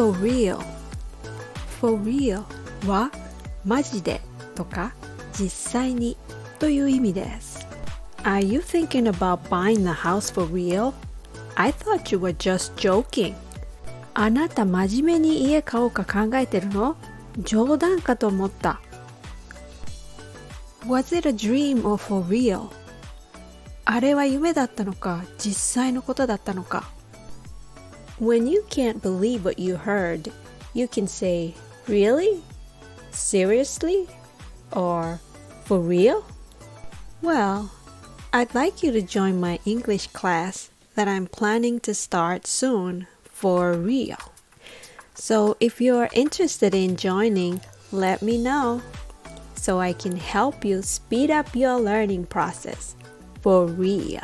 for real for real はマジでとか実際にという意味です Are you thinking about buying the house for real? I thought you were just joking あなた真面目に家買おうか考えてるの冗談かと思った Was it a dream or for real? あれは夢だったのか実際のことだったのか When you can't believe what you heard, you can say, Really? Seriously? Or For real? Well, I'd like you to join my English class that I'm planning to start soon for real. So if you're interested in joining, let me know so I can help you speed up your learning process for real.